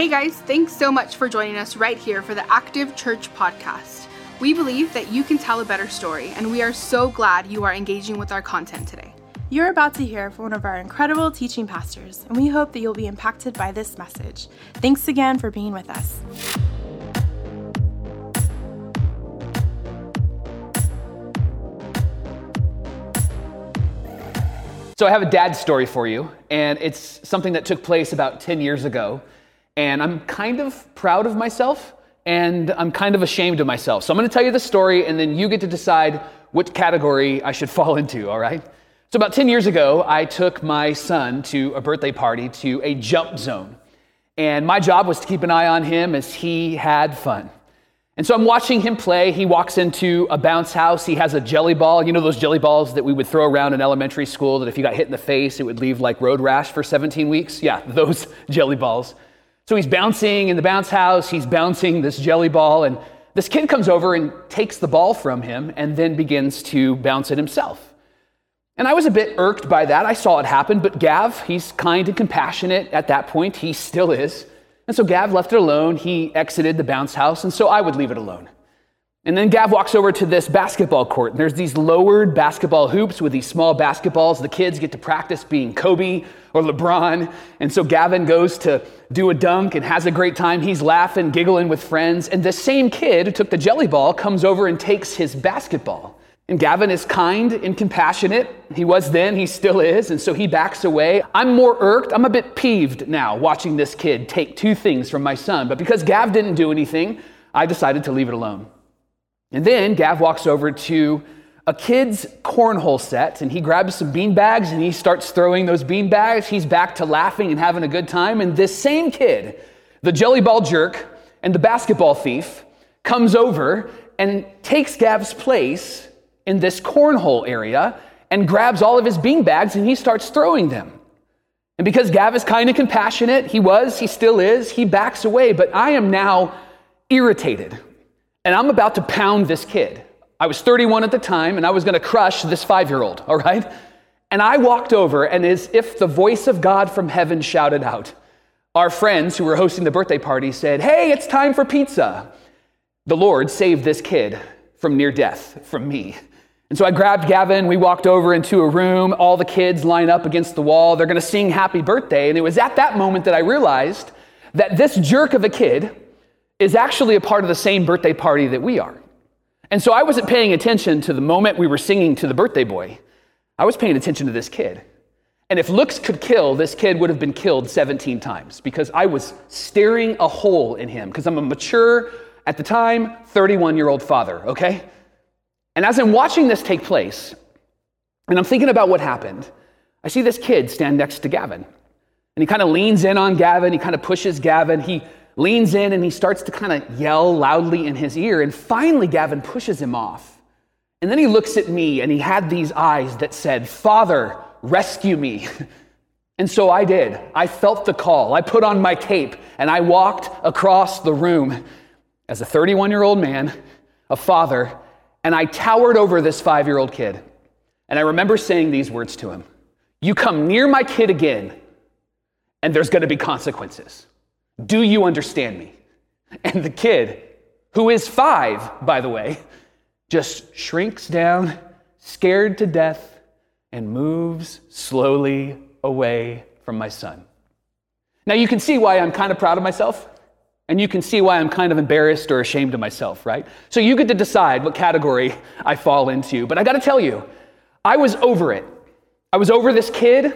Hey guys, thanks so much for joining us right here for the Active Church podcast. We believe that you can tell a better story, and we are so glad you are engaging with our content today. You're about to hear from one of our incredible teaching pastors, and we hope that you'll be impacted by this message. Thanks again for being with us. So, I have a dad story for you, and it's something that took place about 10 years ago. And I'm kind of proud of myself, and I'm kind of ashamed of myself. So, I'm gonna tell you the story, and then you get to decide which category I should fall into, all right? So, about 10 years ago, I took my son to a birthday party to a jump zone. And my job was to keep an eye on him as he had fun. And so I'm watching him play. He walks into a bounce house. He has a jelly ball. You know those jelly balls that we would throw around in elementary school that if you got hit in the face, it would leave like road rash for 17 weeks? Yeah, those jelly balls. So he's bouncing in the bounce house. He's bouncing this jelly ball. And this kid comes over and takes the ball from him and then begins to bounce it himself. And I was a bit irked by that. I saw it happen, but Gav, he's kind and compassionate at that point. He still is. And so Gav left it alone. He exited the bounce house, and so I would leave it alone. And then Gav walks over to this basketball court, and there's these lowered basketball hoops with these small basketballs. The kids get to practice being Kobe or LeBron. And so Gavin goes to do a dunk and has a great time. He's laughing, giggling with friends. And the same kid who took the jelly ball comes over and takes his basketball. And Gavin is kind and compassionate. He was then, he still is. And so he backs away. I'm more irked. I'm a bit peeved now watching this kid take two things from my son. But because Gav didn't do anything, I decided to leave it alone. And then Gav walks over to a kid's cornhole set and he grabs some bean bags and he starts throwing those bean bags. He's back to laughing and having a good time. And this same kid, the jelly ball jerk and the basketball thief, comes over and takes Gav's place in this cornhole area and grabs all of his bean bags and he starts throwing them. And because Gav is kind of compassionate, he was, he still is, he backs away. But I am now irritated and I'm about to pound this kid. I was 31 at the time and I was going to crush this five year old, all right? And I walked over, and as if the voice of God from heaven shouted out, our friends who were hosting the birthday party said, Hey, it's time for pizza. The Lord saved this kid from near death, from me. And so I grabbed Gavin, we walked over into a room, all the kids line up against the wall, they're gonna sing happy birthday. And it was at that moment that I realized that this jerk of a kid is actually a part of the same birthday party that we are. And so I wasn't paying attention to the moment we were singing to the birthday boy, I was paying attention to this kid. And if looks could kill, this kid would have been killed 17 times because I was staring a hole in him because I'm a mature, at the time, 31 year old father, okay? And as I'm watching this take place, and I'm thinking about what happened, I see this kid stand next to Gavin. And he kind of leans in on Gavin, he kind of pushes Gavin, he leans in and he starts to kind of yell loudly in his ear. And finally, Gavin pushes him off. And then he looks at me and he had these eyes that said, Father, rescue me. And so I did. I felt the call. I put on my cape and I walked across the room as a 31 year old man, a father, and I towered over this five year old kid. And I remember saying these words to him You come near my kid again, and there's going to be consequences. Do you understand me? And the kid, who is five, by the way, just shrinks down, scared to death, and moves slowly away from my son. Now, you can see why I'm kind of proud of myself. And you can see why I'm kind of embarrassed or ashamed of myself, right? So you get to decide what category I fall into. But I got to tell you, I was over it. I was over this kid.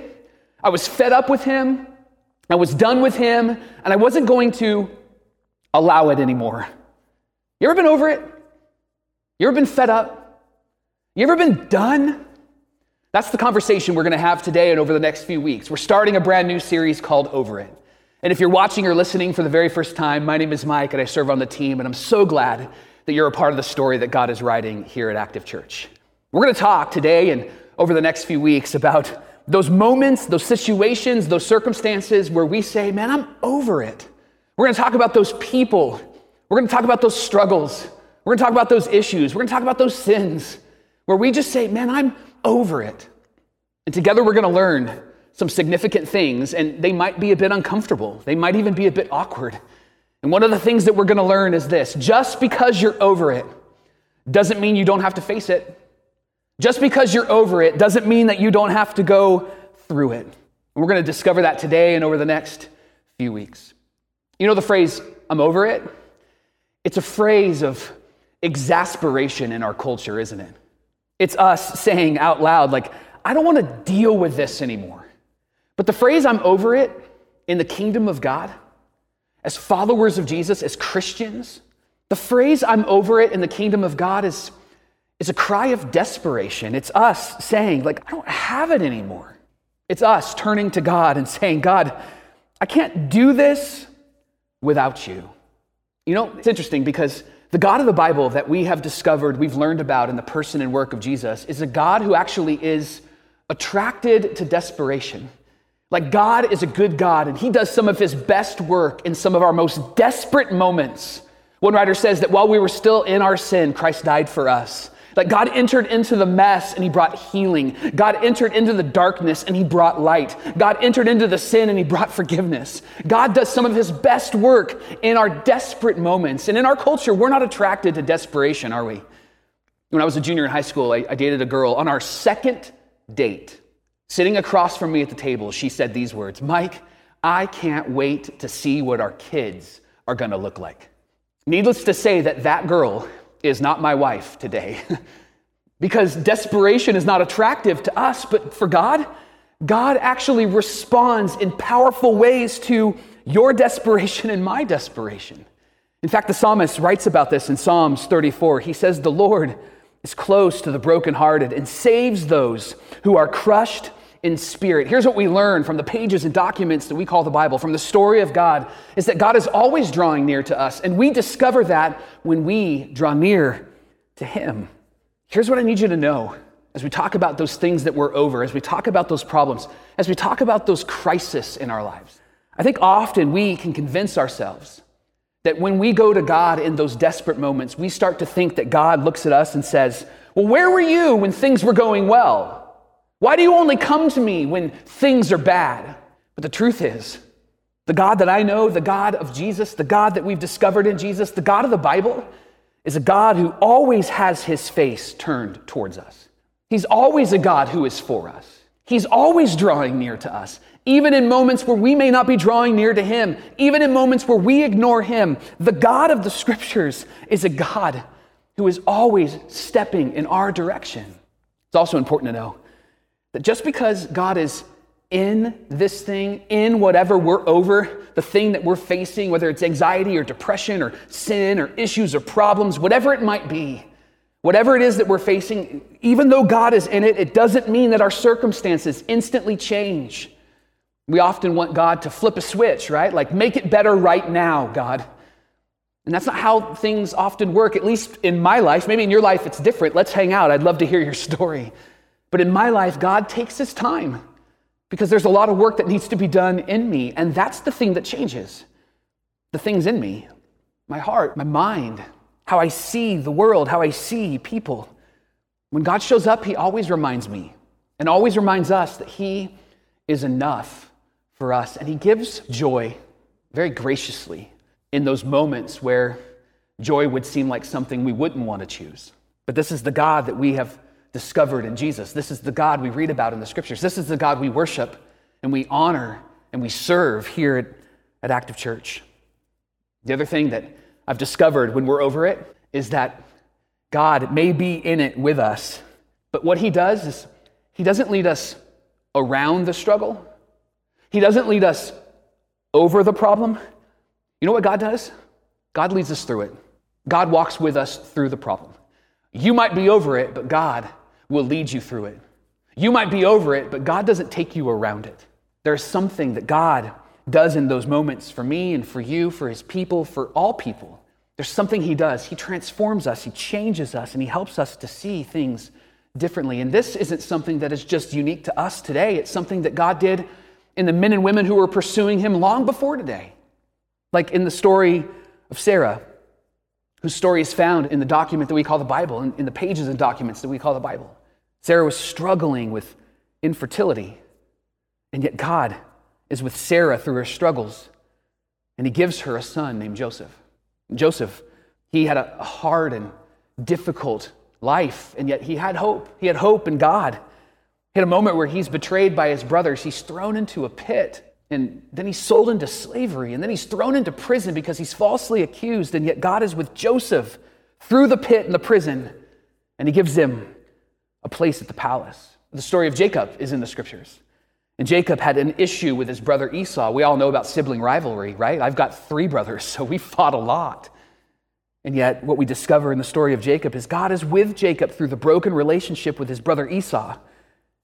I was fed up with him. I was done with him. And I wasn't going to allow it anymore. You ever been over it? You ever been fed up? You ever been done? That's the conversation we're going to have today and over the next few weeks. We're starting a brand new series called Over It. And if you're watching or listening for the very first time, my name is Mike and I serve on the team, and I'm so glad that you're a part of the story that God is writing here at Active Church. We're going to talk today and over the next few weeks about those moments, those situations, those circumstances where we say, Man, I'm over it. We're going to talk about those people. We're going to talk about those struggles. We're going to talk about those issues. We're going to talk about those sins where we just say, Man, I'm over it. And together we're going to learn some significant things, and they might be a bit uncomfortable. They might even be a bit awkward. And one of the things that we're going to learn is this just because you're over it doesn't mean you don't have to face it. Just because you're over it doesn't mean that you don't have to go through it. And we're going to discover that today and over the next few weeks. You know the phrase, I'm over it? It's a phrase of exasperation in our culture, isn't it? It's us saying out loud, like, I don't want to deal with this anymore. But the phrase, I'm over it, in the kingdom of God, as followers of Jesus, as Christians, the phrase, I'm over it, in the kingdom of God is, is a cry of desperation. It's us saying, like, I don't have it anymore. It's us turning to God and saying, God, I can't do this without you. You know, it's interesting because the God of the Bible that we have discovered, we've learned about in the person and work of Jesus, is a God who actually is attracted to desperation. Like, God is a good God, and He does some of His best work in some of our most desperate moments. One writer says that while we were still in our sin, Christ died for us. Like God entered into the mess and he brought healing. God entered into the darkness and he brought light. God entered into the sin and he brought forgiveness. God does some of his best work in our desperate moments. And in our culture, we're not attracted to desperation, are we? When I was a junior in high school, I, I dated a girl. On our second date, sitting across from me at the table, she said these words Mike, I can't wait to see what our kids are going to look like. Needless to say, that that girl is not my wife today. because desperation is not attractive to us, but for God, God actually responds in powerful ways to your desperation and my desperation. In fact, the psalmist writes about this in Psalms 34. He says, The Lord is close to the brokenhearted and saves those who are crushed in spirit. Here's what we learn from the pages and documents that we call the Bible, from the story of God, is that God is always drawing near to us. And we discover that when we draw near to Him. Here's what I need you to know as we talk about those things that we're over, as we talk about those problems, as we talk about those crises in our lives. I think often we can convince ourselves that when we go to God in those desperate moments, we start to think that God looks at us and says, Well, where were you when things were going well? Why do you only come to me when things are bad? But the truth is, the God that I know, the God of Jesus, the God that we've discovered in Jesus, the God of the Bible, is a God who always has his face turned towards us. He's always a God who is for us. He's always drawing near to us, even in moments where we may not be drawing near to him, even in moments where we ignore him. The God of the scriptures is a God who is always stepping in our direction. It's also important to know that just because God is in this thing, in whatever we're over, the thing that we're facing, whether it's anxiety or depression or sin or issues or problems, whatever it might be, whatever it is that we're facing, even though God is in it, it doesn't mean that our circumstances instantly change. We often want God to flip a switch, right? Like, make it better right now, God. And that's not how things often work, at least in my life. Maybe in your life it's different. Let's hang out. I'd love to hear your story. But in my life, God takes his time because there's a lot of work that needs to be done in me. And that's the thing that changes the things in me my heart, my mind, how I see the world, how I see people. When God shows up, he always reminds me and always reminds us that he is enough for us. And he gives joy very graciously in those moments where joy would seem like something we wouldn't want to choose. But this is the God that we have discovered in Jesus. This is the God we read about in the scriptures. This is the God we worship and we honor and we serve here at, at Active Church. The other thing that I've discovered when we're over it is that God may be in it with us, but what He does is He doesn't lead us around the struggle, He doesn't lead us over the problem. You know what God does? God leads us through it. God walks with us through the problem. You might be over it, but God will lead you through it. You might be over it, but God doesn't take you around it. There's something that God does in those moments for me and for you, for his people, for all people. There's something he does. He transforms us, he changes us, and he helps us to see things differently. And this isn't something that is just unique to us today, it's something that God did in the men and women who were pursuing him long before today. Like in the story of Sarah, whose story is found in the document that we call the Bible, in, in the pages and documents that we call the Bible. Sarah was struggling with infertility. And yet God is with Sarah through her struggles, and he gives her a son named Joseph. Joseph, he had a hard and difficult life, and yet he had hope. He had hope in God. He had a moment where he's betrayed by his brothers. He's thrown into a pit, and then he's sold into slavery, and then he's thrown into prison because he's falsely accused, and yet God is with Joseph through the pit and the prison, and he gives him a place at the palace. The story of Jacob is in the scriptures. And Jacob had an issue with his brother Esau. We all know about sibling rivalry, right? I've got three brothers, so we fought a lot. And yet, what we discover in the story of Jacob is God is with Jacob through the broken relationship with his brother Esau,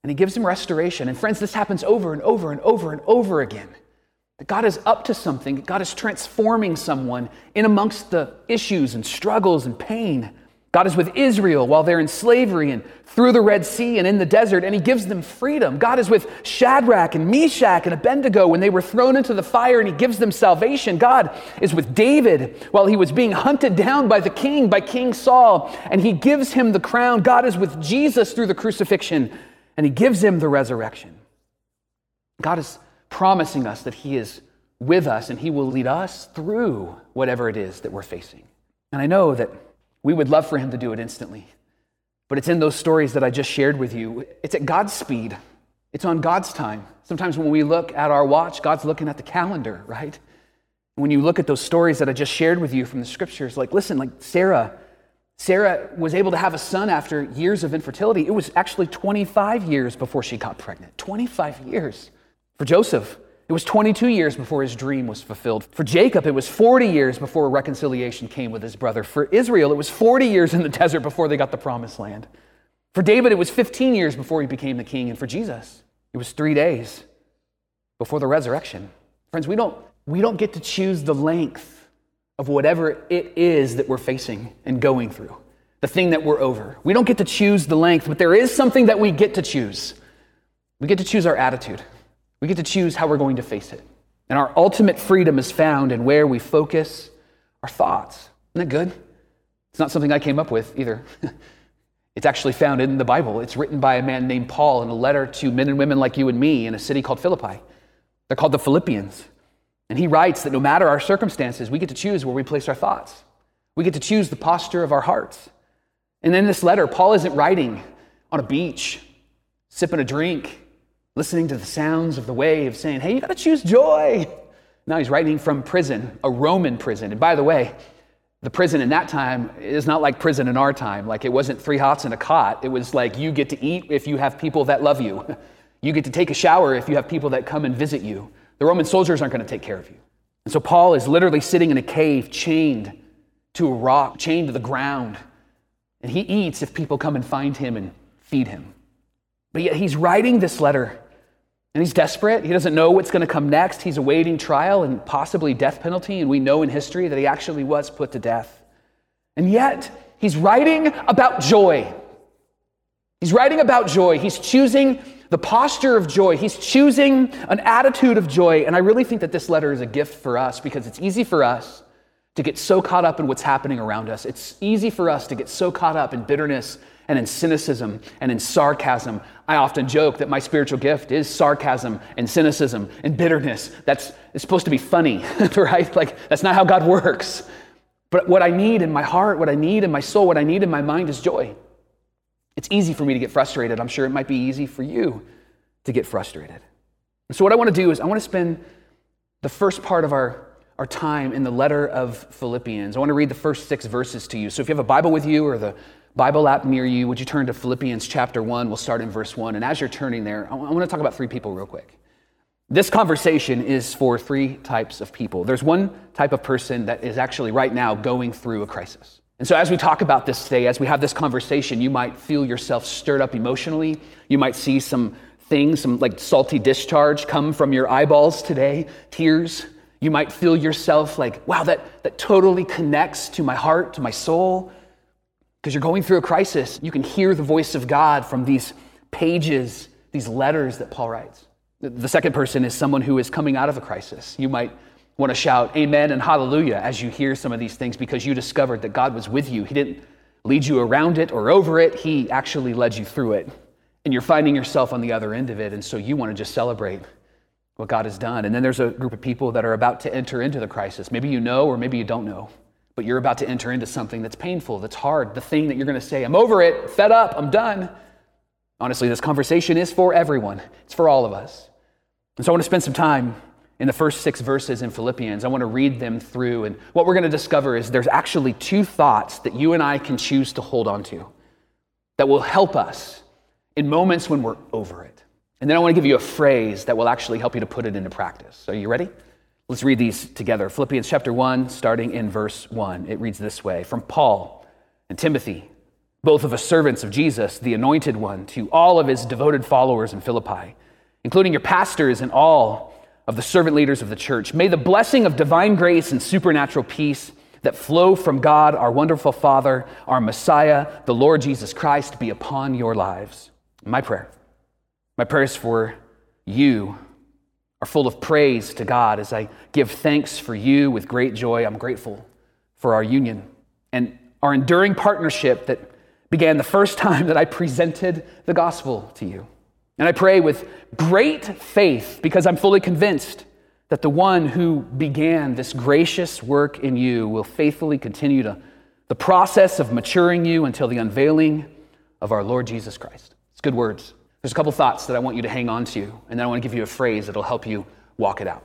and he gives him restoration. And friends, this happens over and over and over and over again. That God is up to something, God is transforming someone in amongst the issues and struggles and pain. God is with Israel while they're in slavery and through the Red Sea and in the desert, and He gives them freedom. God is with Shadrach and Meshach and Abednego when they were thrown into the fire, and He gives them salvation. God is with David while he was being hunted down by the king, by King Saul, and He gives him the crown. God is with Jesus through the crucifixion, and He gives him the resurrection. God is promising us that He is with us and He will lead us through whatever it is that we're facing. And I know that we would love for him to do it instantly. But it's in those stories that I just shared with you. It's at God's speed, it's on God's time. Sometimes when we look at our watch, God's looking at the calendar, right? When you look at those stories that I just shared with you from the scriptures, like, listen, like Sarah, Sarah was able to have a son after years of infertility. It was actually 25 years before she got pregnant. 25 years. For Joseph, it was 22 years before his dream was fulfilled. For Jacob, it was 40 years before reconciliation came with his brother. For Israel, it was 40 years in the desert before they got the promised land. For David, it was 15 years before he became the king. And for Jesus, it was three days before the resurrection. Friends, we don't, we don't get to choose the length of whatever it is that we're facing and going through, the thing that we're over. We don't get to choose the length, but there is something that we get to choose. We get to choose our attitude. We get to choose how we're going to face it. And our ultimate freedom is found in where we focus our thoughts. Isn't that good? It's not something I came up with either. it's actually found in the Bible. It's written by a man named Paul in a letter to men and women like you and me in a city called Philippi. They're called the Philippians. And he writes that no matter our circumstances, we get to choose where we place our thoughts. We get to choose the posture of our hearts. And in this letter, Paul isn't writing on a beach, sipping a drink, listening to the sounds of the waves, saying, Hey, you got to choose joy. Now he's writing from prison, a Roman prison. And by the way, the prison in that time is not like prison in our time. Like it wasn't three hots and a cot. It was like you get to eat if you have people that love you. You get to take a shower if you have people that come and visit you. The Roman soldiers aren't going to take care of you. And so Paul is literally sitting in a cave, chained to a rock, chained to the ground. And he eats if people come and find him and feed him. But yet he's writing this letter and he's desperate. He doesn't know what's going to come next. He's awaiting trial and possibly death penalty. And we know in history that he actually was put to death. And yet, he's writing about joy. He's writing about joy. He's choosing the posture of joy. He's choosing an attitude of joy. And I really think that this letter is a gift for us because it's easy for us to get so caught up in what's happening around us. It's easy for us to get so caught up in bitterness and in cynicism and in sarcasm. I often joke that my spiritual gift is sarcasm and cynicism and bitterness. That's it's supposed to be funny, right? Like that's not how God works. But what I need in my heart, what I need in my soul, what I need in my mind is joy. It's easy for me to get frustrated. I'm sure it might be easy for you to get frustrated. And so what I want to do is I want to spend the first part of our our time in the letter of Philippians. I want to read the first six verses to you. So if you have a Bible with you or the Bible app near you, would you turn to Philippians chapter 1? We'll start in verse 1. And as you're turning there, I want to talk about three people real quick. This conversation is for three types of people. There's one type of person that is actually right now going through a crisis. And so, as we talk about this today, as we have this conversation, you might feel yourself stirred up emotionally. You might see some things, some like salty discharge come from your eyeballs today, tears. You might feel yourself like, wow, that, that totally connects to my heart, to my soul because you're going through a crisis. You can hear the voice of God from these pages, these letters that Paul writes. The second person is someone who is coming out of a crisis. You might want to shout amen and hallelujah as you hear some of these things because you discovered that God was with you. He didn't lead you around it or over it, He actually led you through it. And you're finding yourself on the other end of it. And so you want to just celebrate what God has done. And then there's a group of people that are about to enter into the crisis. Maybe you know, or maybe you don't know, but you're about to enter into something that's painful, that's hard, the thing that you're going to say, I'm over it, fed up, I'm done. Honestly, this conversation is for everyone, it's for all of us. And so I want to spend some time in the first six verses in Philippians. I want to read them through. And what we're going to discover is there's actually two thoughts that you and I can choose to hold on to that will help us in moments when we're over it. And then I want to give you a phrase that will actually help you to put it into practice. Are you ready? Let's read these together. Philippians chapter 1, starting in verse 1. It reads this way From Paul and Timothy, both of us servants of Jesus, the anointed one, to all of his devoted followers in Philippi, including your pastors and all of the servant leaders of the church. May the blessing of divine grace and supernatural peace that flow from God, our wonderful Father, our Messiah, the Lord Jesus Christ, be upon your lives. My prayer my prayers for you are full of praise to God as I give thanks for you with great joy. I'm grateful for our union and our enduring partnership that began the first time that I presented the gospel to you. And I pray with great faith because I'm fully convinced that the one who began this gracious work in you will faithfully continue to the process of maturing you until the unveiling of our Lord Jesus Christ. It's good words. There's a couple thoughts that I want you to hang on to, and then I want to give you a phrase that'll help you walk it out.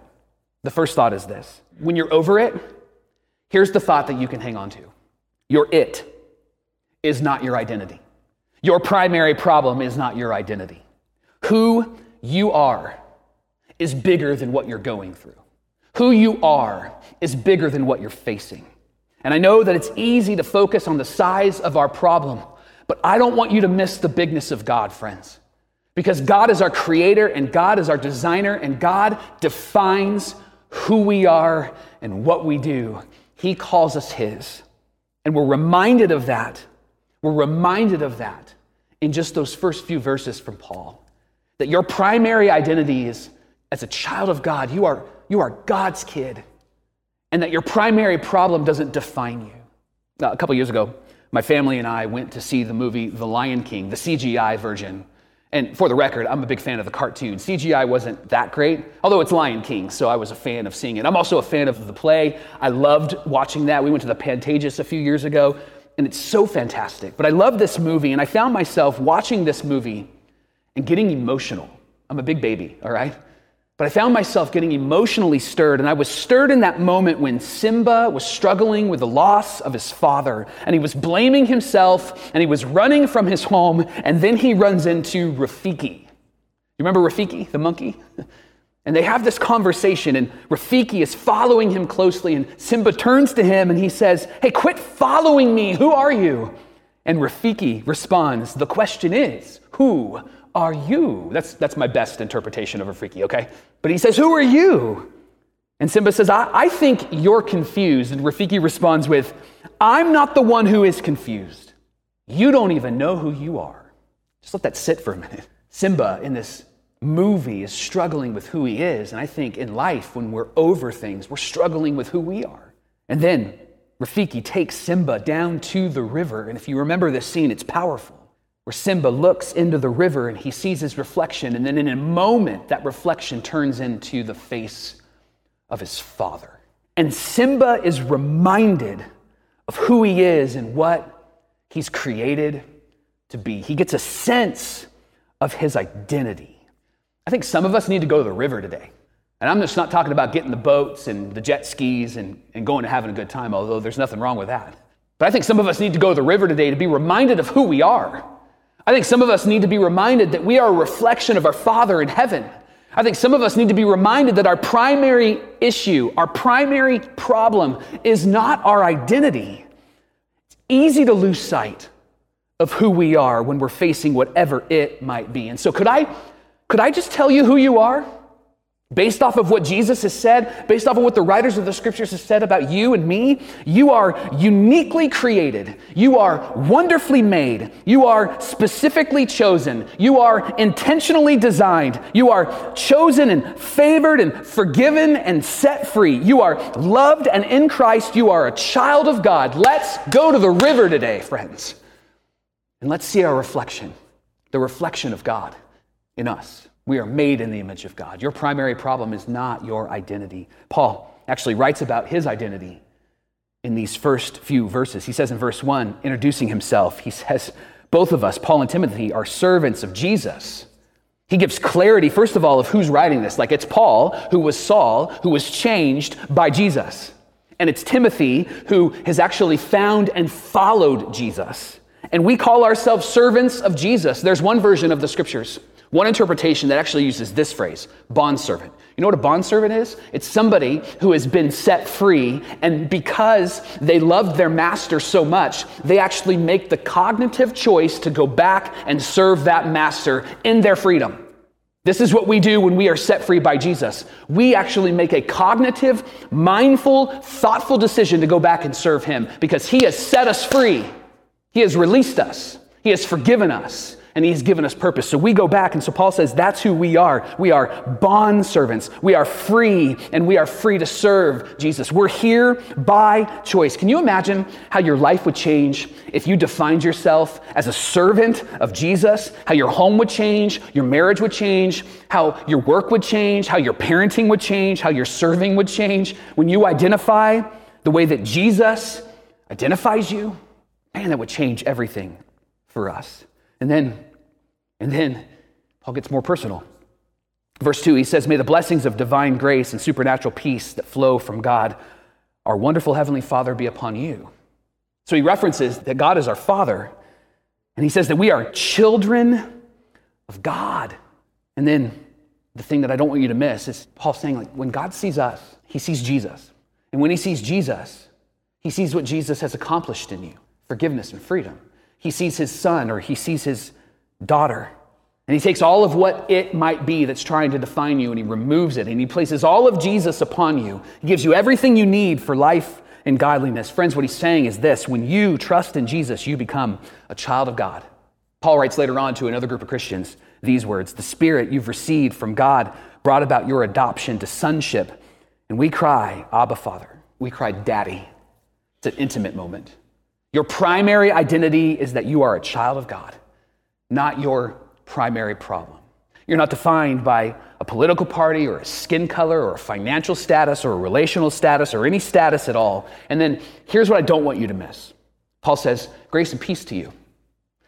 The first thought is this when you're over it, here's the thought that you can hang on to your it is not your identity. Your primary problem is not your identity. Who you are is bigger than what you're going through. Who you are is bigger than what you're facing. And I know that it's easy to focus on the size of our problem, but I don't want you to miss the bigness of God, friends. Because God is our creator and God is our designer and God defines who we are and what we do. He calls us His. And we're reminded of that. We're reminded of that in just those first few verses from Paul. That your primary identity is as a child of God, you are, you are God's kid. And that your primary problem doesn't define you. Now, a couple years ago, my family and I went to see the movie The Lion King, the CGI version. And for the record, I'm a big fan of the cartoon. CGI wasn't that great, although it's Lion King, so I was a fan of seeing it. I'm also a fan of the play. I loved watching that. We went to the Pantages a few years ago, and it's so fantastic. But I love this movie, and I found myself watching this movie and getting emotional. I'm a big baby, all right? But I found myself getting emotionally stirred, and I was stirred in that moment when Simba was struggling with the loss of his father, and he was blaming himself, and he was running from his home, and then he runs into Rafiki. You remember Rafiki, the monkey? And they have this conversation, and Rafiki is following him closely, and Simba turns to him and he says, Hey, quit following me. Who are you? And Rafiki responds, The question is, who are you? That's, that's my best interpretation of Rafiki, okay? But he says, Who are you? And Simba says, I, I think you're confused. And Rafiki responds with, I'm not the one who is confused. You don't even know who you are. Just let that sit for a minute. Simba in this movie is struggling with who he is. And I think in life, when we're over things, we're struggling with who we are. And then Rafiki takes Simba down to the river. And if you remember this scene, it's powerful where Simba looks into the river and he sees his reflection, and then in a moment, that reflection turns into the face of his father. And Simba is reminded of who he is and what he's created to be. He gets a sense of his identity. I think some of us need to go to the river today. And I'm just not talking about getting the boats and the jet skis and, and going to having a good time, although there's nothing wrong with that. But I think some of us need to go to the river today to be reminded of who we are I think some of us need to be reminded that we are a reflection of our Father in heaven. I think some of us need to be reminded that our primary issue, our primary problem is not our identity. It's easy to lose sight of who we are when we're facing whatever it might be. And so could I could I just tell you who you are? Based off of what Jesus has said, based off of what the writers of the scriptures have said about you and me, you are uniquely created. You are wonderfully made. You are specifically chosen. You are intentionally designed. You are chosen and favored and forgiven and set free. You are loved and in Christ. You are a child of God. Let's go to the river today, friends. And let's see our reflection, the reflection of God in us. We are made in the image of God. Your primary problem is not your identity. Paul actually writes about his identity in these first few verses. He says in verse 1, introducing himself, he says, Both of us, Paul and Timothy, are servants of Jesus. He gives clarity, first of all, of who's writing this. Like it's Paul, who was Saul, who was changed by Jesus. And it's Timothy, who has actually found and followed Jesus. And we call ourselves servants of Jesus. There's one version of the scriptures, one interpretation that actually uses this phrase bondservant. You know what a bondservant is? It's somebody who has been set free, and because they loved their master so much, they actually make the cognitive choice to go back and serve that master in their freedom. This is what we do when we are set free by Jesus. We actually make a cognitive, mindful, thoughtful decision to go back and serve Him because He has set us free. He has released us, He has forgiven us and he's given us purpose. So we go back, and so Paul says that's who we are. We are bond servants. We are free, and we are free to serve Jesus. We're here by choice. Can you imagine how your life would change if you defined yourself as a servant of Jesus? How your home would change, your marriage would change, how your work would change, how your parenting would change, how your serving would change. When you identify the way that Jesus identifies you, man, that would change everything for us. And then, and then Paul gets more personal. Verse 2, he says, May the blessings of divine grace and supernatural peace that flow from God, our wonderful Heavenly Father, be upon you. So he references that God is our Father, and he says that we are children of God. And then the thing that I don't want you to miss is Paul saying, like, when God sees us, he sees Jesus. And when he sees Jesus, he sees what Jesus has accomplished in you forgiveness and freedom he sees his son or he sees his daughter. And he takes all of what it might be that's trying to define you and he removes it and he places all of Jesus upon you. He gives you everything you need for life and godliness. Friends, what he's saying is this when you trust in Jesus, you become a child of God. Paul writes later on to another group of Christians these words The Spirit you've received from God brought about your adoption to sonship. And we cry, Abba, Father. We cry, Daddy. It's an intimate moment. Your primary identity is that you are a child of God, not your primary problem. You're not defined by a political party or a skin color or a financial status or a relational status or any status at all. And then here's what I don't want you to miss Paul says, Grace and peace to you.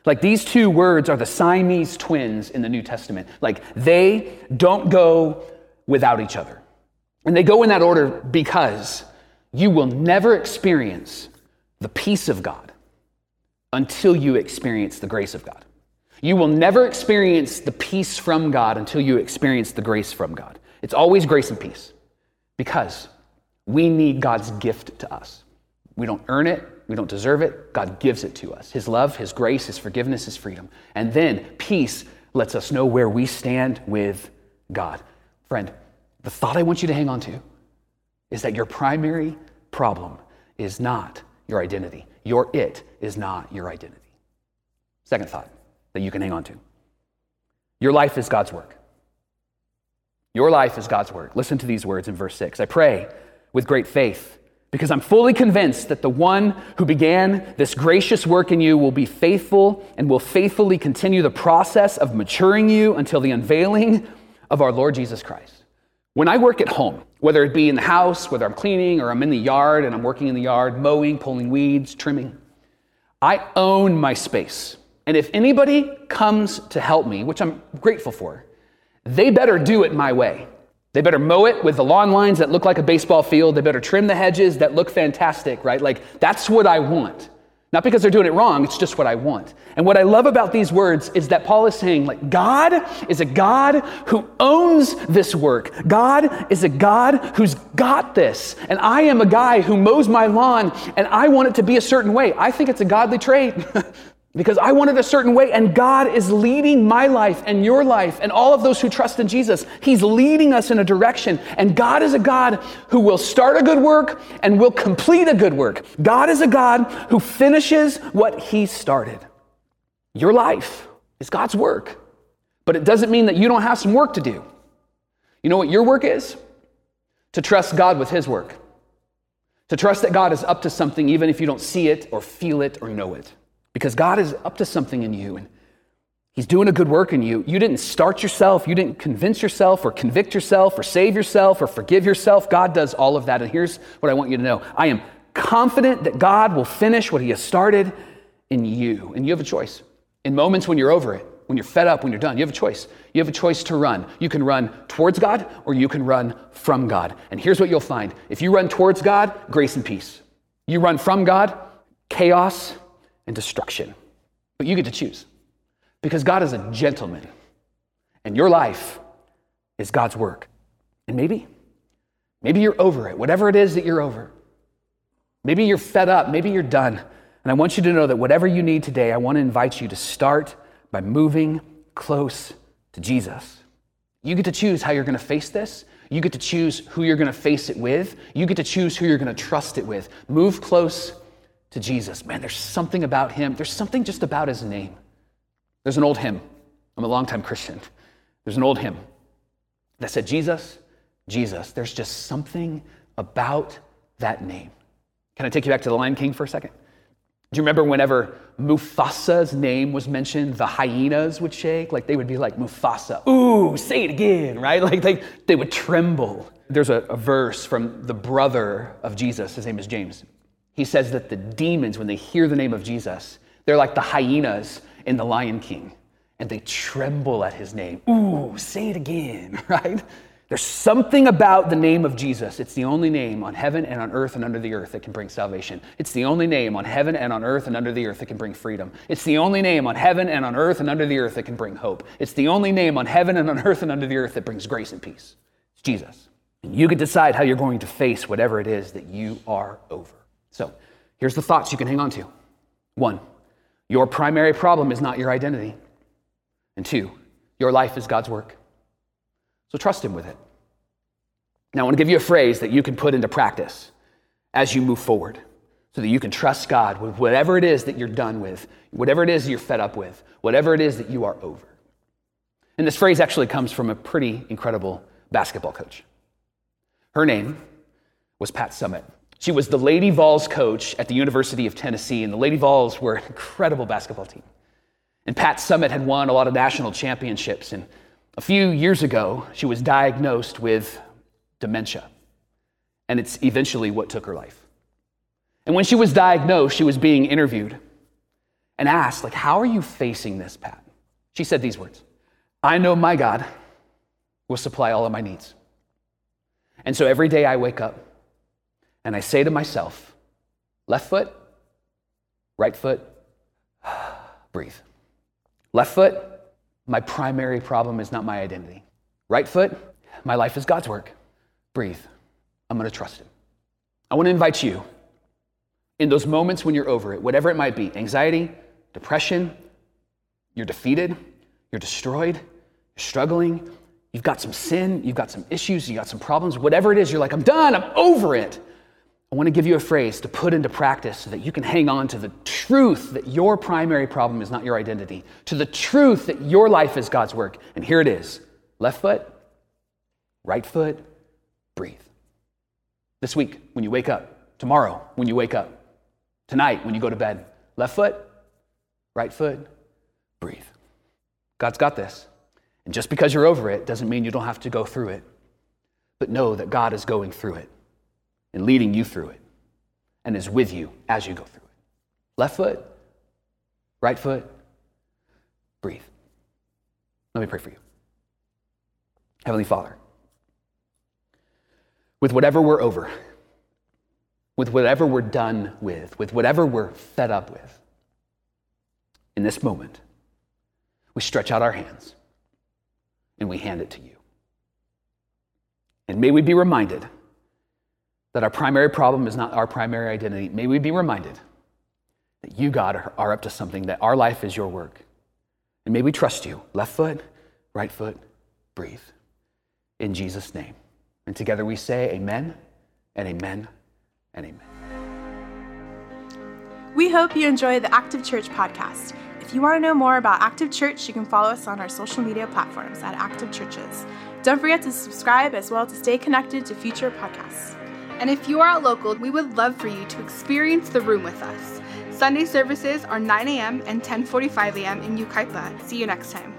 Like these two words are the Siamese twins in the New Testament. Like they don't go without each other. And they go in that order because you will never experience the peace of God until you experience the grace of God. You will never experience the peace from God until you experience the grace from God. It's always grace and peace because we need God's gift to us. We don't earn it, we don't deserve it. God gives it to us His love, His grace, His forgiveness, His freedom. And then peace lets us know where we stand with God. Friend, the thought I want you to hang on to is that your primary problem is not your identity. Your it is not your identity. Second thought that you can hang on to your life is God's work. Your life is God's work. Listen to these words in verse 6. I pray with great faith because I'm fully convinced that the one who began this gracious work in you will be faithful and will faithfully continue the process of maturing you until the unveiling of our Lord Jesus Christ. When I work at home, whether it be in the house, whether I'm cleaning or I'm in the yard and I'm working in the yard, mowing, pulling weeds, trimming, I own my space. And if anybody comes to help me, which I'm grateful for, they better do it my way. They better mow it with the lawn lines that look like a baseball field. They better trim the hedges that look fantastic, right? Like, that's what I want. Not because they're doing it wrong, it's just what I want. And what I love about these words is that Paul is saying, like, God is a God who owns this work. God is a God who's got this. And I am a guy who mows my lawn and I want it to be a certain way. I think it's a godly trait. because I want it a certain way, and God is leading my life and your life and all of those who trust in Jesus. He's leading us in a direction, and God is a God who will start a good work and will complete a good work. God is a God who finishes what He started. Your life is God's work, but it doesn't mean that you don't have some work to do. You know what your work is? To trust God with His work. To trust that God is up to something even if you don't see it or feel it or know it because God is up to something in you and He's doing a good work in you. You didn't start yourself. You didn't convince yourself or convict yourself or save yourself or forgive yourself. God does all of that. And here's what I want you to know I am confident that God will finish what He has started in you. And you have a choice. In moments when you're over it, when you're fed up, when you're done, you have a choice. You have a choice to run. You can run towards God or you can run from God. And here's what you'll find if you run towards God, grace and peace. You run from God, chaos and destruction. But you get to choose. Because God is a gentleman, and your life is God's work. And maybe, maybe you're over it, whatever it is that you're over. Maybe you're fed up, maybe you're done. And I want you to know that whatever you need today, I want to invite you to start by moving close to Jesus. You get to choose how you're going to face this. You get to choose who you're going to face it with. You get to choose who you're going to trust it with. Move close to Jesus. Man, there's something about him. There's something just about his name. There's an old hymn. I'm a longtime Christian. There's an old hymn that said, Jesus, Jesus. There's just something about that name. Can I take you back to the Lion King for a second? Do you remember whenever Mufasa's name was mentioned, the hyenas would shake? Like they would be like, Mufasa, ooh, say it again, right? Like they, they would tremble. There's a, a verse from the brother of Jesus, his name is James. He says that the demons, when they hear the name of Jesus, they're like the hyenas in The Lion King, and they tremble at his name. Ooh, say it again, right? There's something about the name of Jesus. It's the only name on heaven and on earth and under the earth that can bring salvation. It's the only name on heaven and on earth and under the earth that can bring freedom. It's the only name on heaven and on earth and under the earth that can bring hope. It's the only name on heaven and on earth and under the earth that brings grace and peace. It's Jesus. And you can decide how you're going to face whatever it is that you are over. So here's the thoughts you can hang on to. One, your primary problem is not your identity. And two, your life is God's work. So trust Him with it. Now, I want to give you a phrase that you can put into practice as you move forward so that you can trust God with whatever it is that you're done with, whatever it is you're fed up with, whatever it is that you are over. And this phrase actually comes from a pretty incredible basketball coach. Her name was Pat Summitt. She was the Lady Vols coach at the University of Tennessee, and the Lady Vols were an incredible basketball team. And Pat Summitt had won a lot of national championships. And a few years ago, she was diagnosed with dementia. And it's eventually what took her life. And when she was diagnosed, she was being interviewed and asked, like, how are you facing this, Pat? She said these words I know my God will supply all of my needs. And so every day I wake up, and I say to myself, left foot, right foot, breathe. Left foot, my primary problem is not my identity. Right foot, my life is God's work. Breathe. I'm going to trust Him. I want to invite you in those moments when you're over it, whatever it might be anxiety, depression, you're defeated, you're destroyed, you're struggling, you've got some sin, you've got some issues, you've got some problems, whatever it is, you're like, I'm done, I'm over it. I want to give you a phrase to put into practice so that you can hang on to the truth that your primary problem is not your identity, to the truth that your life is God's work. And here it is left foot, right foot, breathe. This week, when you wake up, tomorrow, when you wake up, tonight, when you go to bed, left foot, right foot, breathe. God's got this. And just because you're over it doesn't mean you don't have to go through it. But know that God is going through it and leading you through it and is with you as you go through it. Left foot, right foot, breathe. Let me pray for you. Heavenly Father, with whatever we're over, with whatever we're done with, with whatever we're fed up with, in this moment, we stretch out our hands and we hand it to you. And may we be reminded that our primary problem is not our primary identity, may we be reminded that you, God, are up to something, that our life is your work. And may we trust you. Left foot, right foot, breathe. In Jesus' name. And together we say, Amen and Amen and Amen. We hope you enjoy the Active Church podcast. If you want to know more about Active Church, you can follow us on our social media platforms at Active Churches. Don't forget to subscribe as well to stay connected to future podcasts. And if you are a local, we would love for you to experience the room with us. Sunday services are 9 a.m. and 10:45 a.m. in Yucaipa. See you next time.